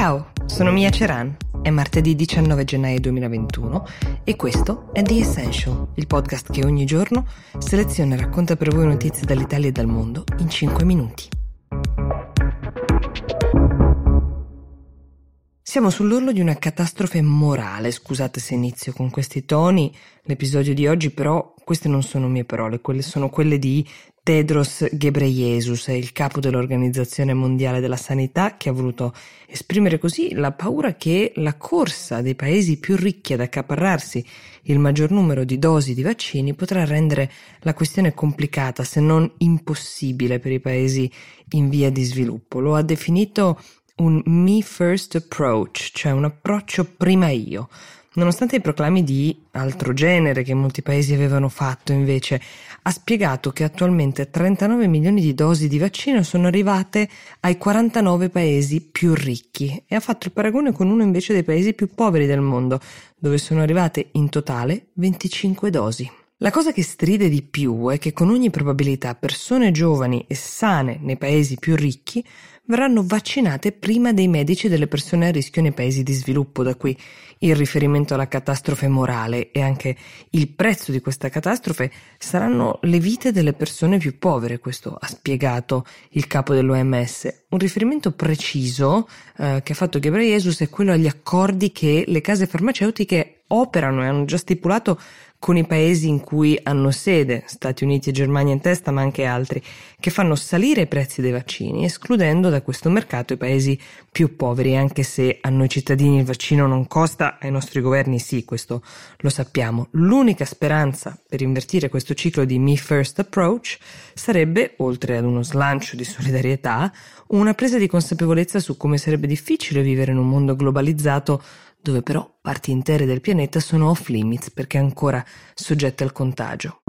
Ciao, sono Mia Ceran. È martedì 19 gennaio 2021 e questo è The Essential, il podcast che ogni giorno seleziona e racconta per voi notizie dall'Italia e dal mondo in 5 minuti. Siamo sull'orlo di una catastrofe morale, scusate se inizio con questi toni, l'episodio di oggi però queste non sono mie parole, quelle sono quelle di Tedros Ghebreyesus, il capo dell'Organizzazione Mondiale della Sanità, che ha voluto esprimere così la paura che la corsa dei paesi più ricchi ad accaparrarsi il maggior numero di dosi di vaccini potrà rendere la questione complicata, se non impossibile per i paesi in via di sviluppo. Lo ha definito un me first approach, cioè un approccio prima io. Nonostante i proclami di altro genere che molti paesi avevano fatto, invece, ha spiegato che attualmente 39 milioni di dosi di vaccino sono arrivate ai 49 paesi più ricchi e ha fatto il paragone con uno invece dei paesi più poveri del mondo, dove sono arrivate in totale 25 dosi. La cosa che stride di più è che con ogni probabilità persone giovani e sane nei paesi più ricchi verranno vaccinate prima dei medici delle persone a rischio nei paesi di sviluppo, da qui il riferimento alla catastrofe morale e anche il prezzo di questa catastrofe saranno le vite delle persone più povere, questo ha spiegato il capo dell'OMS. Un riferimento preciso eh, che ha fatto Ghebreyesus è quello agli accordi che le case farmaceutiche operano e hanno già stipulato con i paesi in cui hanno sede, Stati Uniti e Germania in testa, ma anche altri, che fanno salire i prezzi dei vaccini, escludendo da questo mercato i paesi più poveri, anche se a noi cittadini il vaccino non costa, ai nostri governi sì, questo lo sappiamo. L'unica speranza per invertire questo ciclo di Me First Approach sarebbe, oltre ad uno slancio di solidarietà, una presa di consapevolezza su come sarebbe difficile vivere in un mondo globalizzato dove però parti intere del pianeta sono off limits perché ancora soggette al contagio.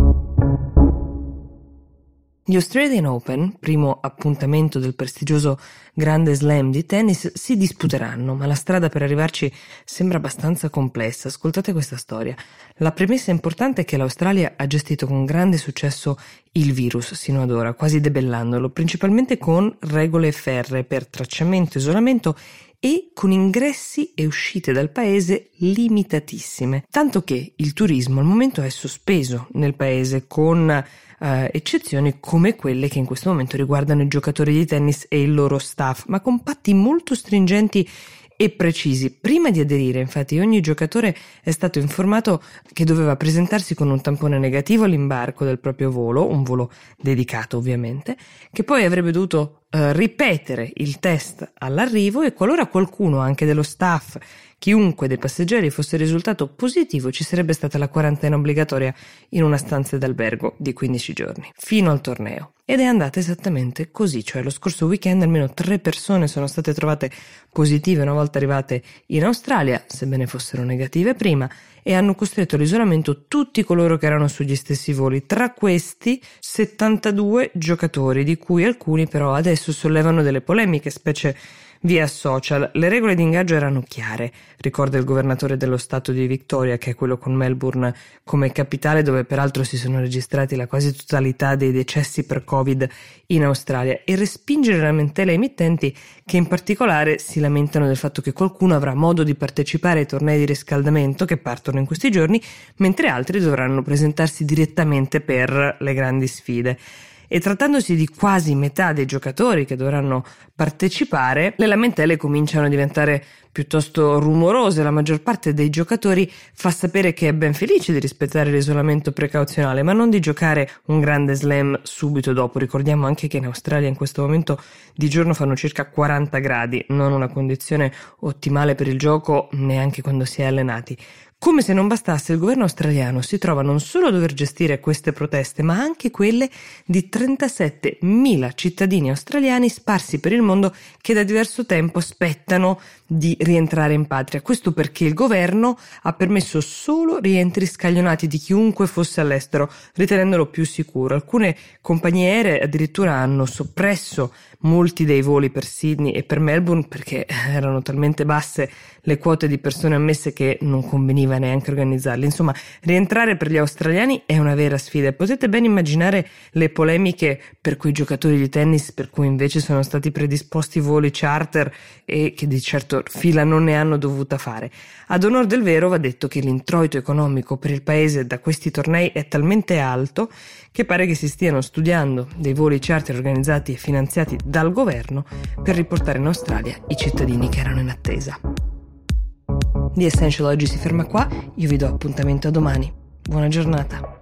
Gli Australian Open, primo appuntamento del prestigioso Grande Slam di tennis, si disputeranno, ma la strada per arrivarci sembra abbastanza complessa. Ascoltate questa storia. La premessa importante è che l'Australia ha gestito con grande successo il virus sino ad ora, quasi debellandolo, principalmente con regole ferre per tracciamento, isolamento e con ingressi e uscite dal paese limitatissime, tanto che il turismo al momento è sospeso nel paese con eh, eccezioni come quelle che in questo momento riguardano i giocatori di tennis e il loro staff, ma con patti molto stringenti e precisi. Prima di aderire, infatti, ogni giocatore è stato informato che doveva presentarsi con un tampone negativo all'imbarco del proprio volo, un volo dedicato ovviamente, che poi avrebbe dovuto eh, ripetere il test all'arrivo e qualora qualcuno anche dello staff chiunque dei passeggeri fosse risultato positivo ci sarebbe stata la quarantena obbligatoria in una stanza d'albergo di 15 giorni, fino al torneo. Ed è andata esattamente così, cioè lo scorso weekend almeno tre persone sono state trovate positive una volta arrivate in Australia, sebbene fossero negative prima, e hanno costretto all'isolamento tutti coloro che erano sugli stessi voli, tra questi 72 giocatori, di cui alcuni però adesso sollevano delle polemiche, specie via social. Le regole di ingaggio erano chiare, ricorda il governatore dello stato di Victoria, che è quello con Melbourne come capitale, dove peraltro si sono registrati la quasi totalità dei decessi per Covid in Australia, e respingere lamentele ai emittenti che in particolare si lamentano del fatto che qualcuno avrà modo di partecipare ai tornei di riscaldamento che partono in questi giorni, mentre altri dovranno presentarsi direttamente per le grandi sfide e trattandosi di quasi metà dei giocatori che dovranno partecipare, le lamentele cominciano a diventare piuttosto rumorose. La maggior parte dei giocatori fa sapere che è ben felice di rispettare l'isolamento precauzionale, ma non di giocare un grande slam subito dopo. Ricordiamo anche che in Australia in questo momento di giorno fanno circa 40 gradi, non una condizione ottimale per il gioco neanche quando si è allenati. Come se non bastasse, il governo australiano si trova non solo a dover gestire queste proteste, ma anche quelle di 37.000 cittadini australiani sparsi per il mondo che da diverso tempo aspettano di rientrare in patria. Questo perché il governo ha permesso solo rientri scaglionati di chiunque fosse all'estero, ritenendolo più sicuro. Alcune compagnie aeree addirittura hanno soppresso molti dei voli per Sydney e per Melbourne perché erano talmente basse le quote di persone ammesse che non conveniva neanche organizzarli. Insomma, rientrare per gli australiani è una vera sfida e potete ben immaginare le polemiche per quei giocatori di tennis per cui invece sono stati predisposti voli charter e che di certo fila non ne hanno dovuta fare. Ad onor del vero va detto che l'introito economico per il paese da questi tornei è talmente alto che pare che si stiano studiando dei voli charter organizzati e finanziati dal governo per riportare in Australia i cittadini che erano in attesa. The Essential oggi si ferma qua, io vi do appuntamento a domani. Buona giornata.